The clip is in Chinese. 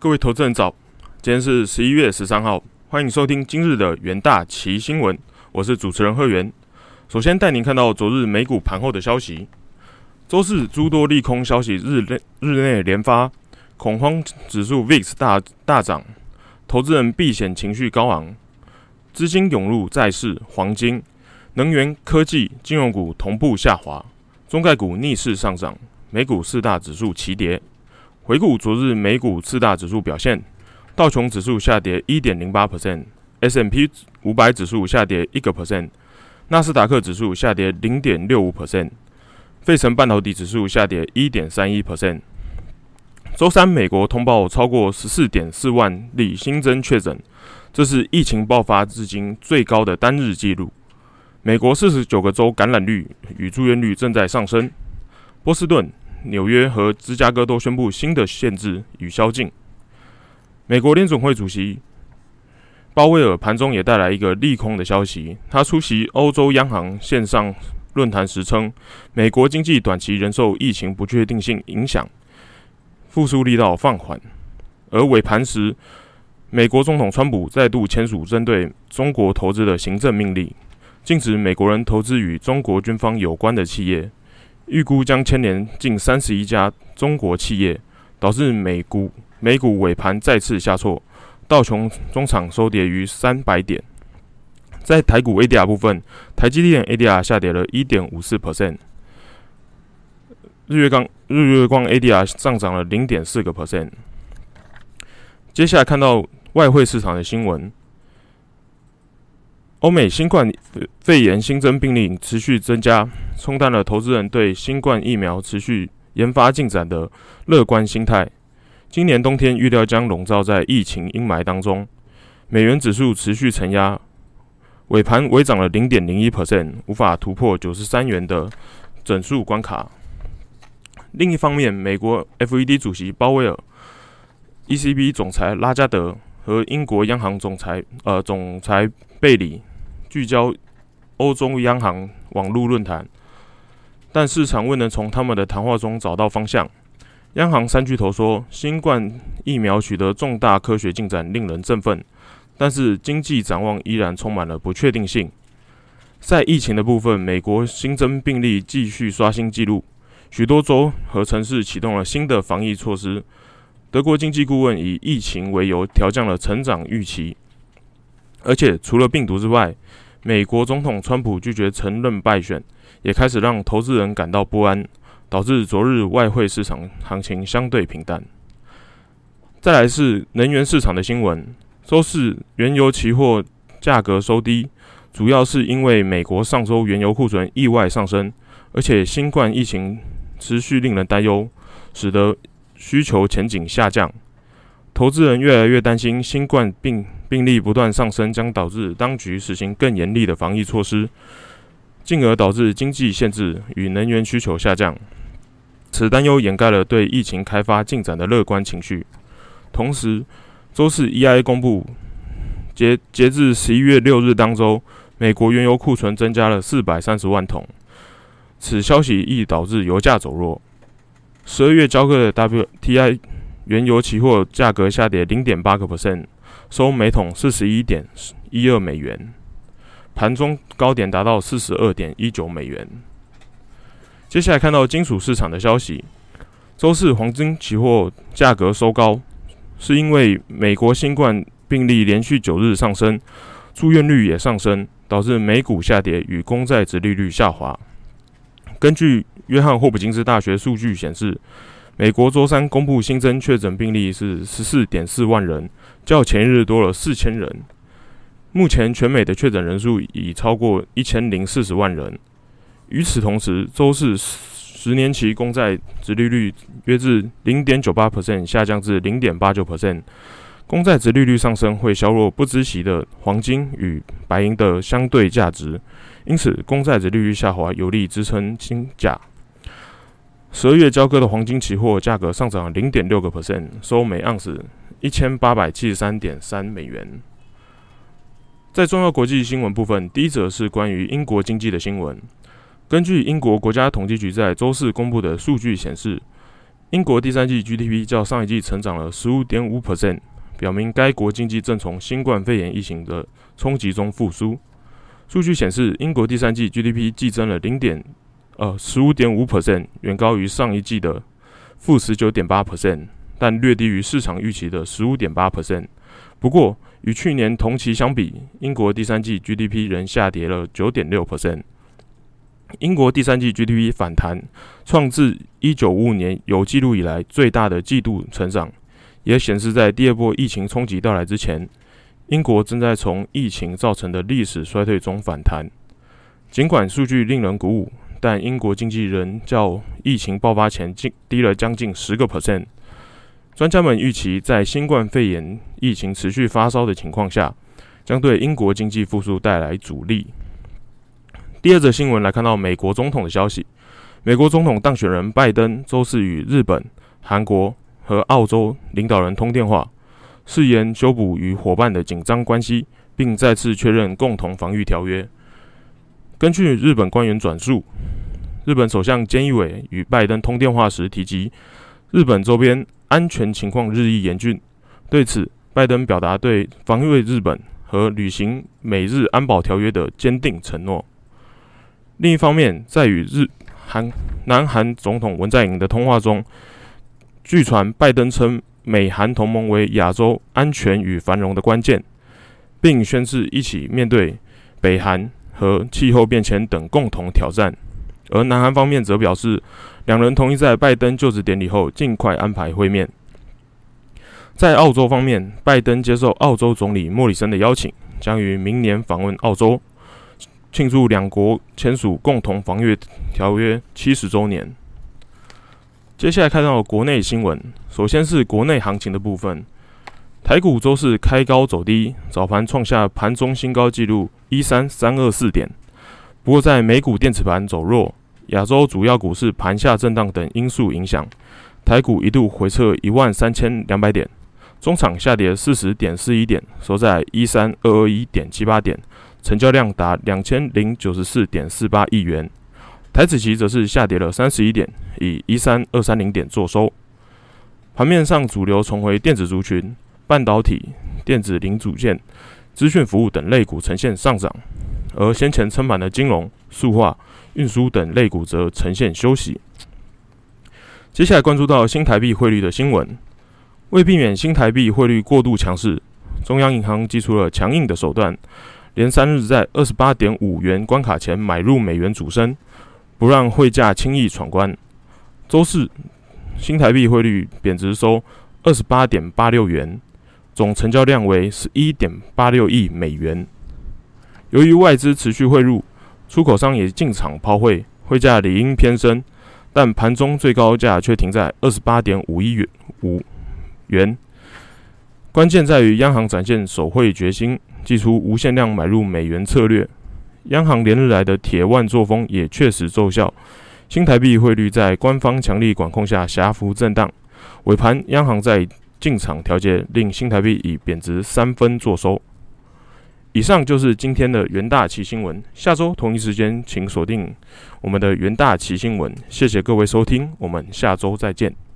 各位投资人早，今天是十一月十三号，欢迎收听今日的元大奇新闻，我是主持人贺元。首先带您看到昨日美股盘后的消息，周四诸多利空消息日内日内连发，恐慌指数 VIX 大大涨，投资人避险情绪高昂，资金涌入债市、黄金、能源、科技、金融股同步下滑，中概股逆势上涨，美股四大指数齐跌。回顾昨日美股四大指数表现，道琼指数下跌一点零八 percent，S M P 五百指数下跌一个 percent，纳斯达克指数下跌零点六五 percent，费城半导体指数下跌一点三一 percent。周三，美国通报超过十四点四万例新增确诊，这是疫情爆发至今最高的单日纪录。美国四十九个州感染率与住院率正在上升。波士顿。纽约和芝加哥都宣布新的限制与宵禁。美国联总会主席鲍威尔盘中也带来一个利空的消息，他出席欧洲央行线上论坛时称，美国经济短期仍受疫情不确定性影响，复苏力道放缓。而尾盘时，美国总统川普再度签署针对中国投资的行政命令，禁止美国人投资与中国军方有关的企业。预估将牵连近三十一家中国企业，导致美股美股尾盘再次下挫，道琼中场收跌逾三百点。在台股 ADR 部分，台积电 ADR 下跌了一点五四 percent，日月光日月光 ADR 上涨了零点四个 percent。接下来看到外汇市场的新闻。欧美新冠肺炎新增病例持续增加，冲淡了投资人对新冠疫苗持续研发进展的乐观心态。今年冬天预料将笼罩在疫情阴霾当中。美元指数持续承压，尾盘微涨了零点零一 percent，无法突破九十三元的整数关卡。另一方面，美国 FED 主席鲍威尔、ECB 总裁拉加德和英国央行总裁呃总裁贝里。聚焦欧洲央行网络论坛，但市场未能从他们的谈话中找到方向。央行三巨头说，新冠疫苗取得重大科学进展，令人振奋，但是经济展望依然充满了不确定性。在疫情的部分，美国新增病例继续刷新纪录，许多州和城市启动了新的防疫措施。德国经济顾问以疫情为由调降了成长预期。而且，除了病毒之外，美国总统川普拒绝承认败选，也开始让投资人感到不安，导致昨日外汇市场行情相对平淡。再来是能源市场的新闻，周四原油期货价格收低，主要是因为美国上周原油库存意外上升，而且新冠疫情持续令人担忧，使得需求前景下降。投资人越来越担心新冠病病例不断上升，将导致当局实行更严厉的防疫措施，进而导致经济限制与能源需求下降。此担忧掩盖了对疫情开发进展的乐观情绪。同时，周四 EIA 公布，截截至十一月六日当周，美国原油库存增加了四百三十万桶。此消息亦导致油价走弱。十二月交割的 WTI。原油期货价格下跌零点八个 percent，收每桶四十一点一二美元，盘中高点达到四十二点一九美元。接下来看到金属市场的消息，周四黄金期货价格收高，是因为美国新冠病例连续九日上升，住院率也上升，导致美股下跌与公债值利率下滑。根据约翰霍普金斯大学数据显示。美国周三公布新增确诊病例是十四点四万人，较前一日多了四千人。目前全美的确诊人数已超过一千零四十万人。与此同时，周四十年期公债殖利率约至零点九八 percent，下降至零点八九 percent。公债殖利率上升会削弱不孳息的黄金与白银的相对价值，因此公债殖利率下滑有利支撑金价。十二月交割的黄金期货价格上涨零点六个 percent，收每盎司一千八百七十三点三美元。在重要国际新闻部分，第一则是关于英国经济的新闻。根据英国国家统计局在周四公布的数据显示，英国第三季 GDP 较上一季成长了十五点五 percent，表明该国经济正从新冠肺炎疫情的冲击中复苏。数据显示，英国第三季 GDP 季增了零点呃十五点五 percent，远高于上一季的负十九点八 percent，但略低于市场预期的十五点八 percent。不过，与去年同期相比，英国第三季 GDP 仍下跌了九点六 percent。英国第三季 GDP 反弹，创自一九五五年有记录以来最大的季度成长，也显示在第二波疫情冲击到来之前，英国正在从疫情造成的历史衰退中反弹。尽管数据令人鼓舞，但英国经济仍较疫情爆发前近低了将近十个 percent。专家们预期，在新冠肺炎疫情持续发烧的情况下，将对英国经济复苏带来阻力。第二则新闻来看到美国总统的消息。美国总统当选人拜登周四与日本、韩国和澳洲领导人通电话，誓言修补与伙伴的紧张关系，并再次确认共同防御条约。根据日本官员转述，日本首相菅义伟与拜登通电话时提及，日本周边安全情况日益严峻。对此，拜登表达对防卫日本和履行美日安保条约的坚定承诺。另一方面，在与日韩南韩总统文在寅的通话中，据传拜登称美韩同盟为亚洲安全与繁荣的关键，并宣誓一起面对北韩和气候变迁等共同挑战。而南韩方面则表示，两人同意在拜登就职典礼后尽快安排会面。在澳洲方面，拜登接受澳洲总理莫里森的邀请，将于明年访问澳洲。庆祝两国签署共同防御条约七十周年。接下来看到国内新闻，首先是国内行情的部分。台股周四开高走低，早盘创下盘中新高纪录一三三二四点。不过在美股电子盘走弱、亚洲主要股市盘下震荡等因素影响，台股一度回撤一万三千两百点，中场下跌四十点四一点，收在一三二二一点七八点。成交量达两千零九十四点四八亿元，台子期则是下跌了三十一点，以一三二三零点作收。盘面上，主流重回电子族群、半导体、电子零组件、资讯服务等类股呈现上涨，而先前撑满的金融、塑化、运输等类股则呈现休息。接下来关注到新台币汇率的新闻，为避免新台币汇率过度强势，中央银行祭出了强硬的手段。连三日在二十八点五元关卡前买入美元主升，不让汇价轻易闯关。周四新台币汇率贬值收二十八点八六元，总成交量为十一点八六亿美元。由于外资持续汇入，出口商也进场抛汇，汇价理应偏升，但盘中最高价却停在二十八点五亿元五元。关键在于央行展现守汇决心。祭出无限量买入美元策略，央行连日来的铁腕作风也确实奏效。新台币汇率在官方强力管控下狭幅震荡，尾盘央行在进场调节，令新台币以贬值三分作收。以上就是今天的元大旗新闻，下周同一时间请锁定我们的元大旗新闻。谢谢各位收听，我们下周再见。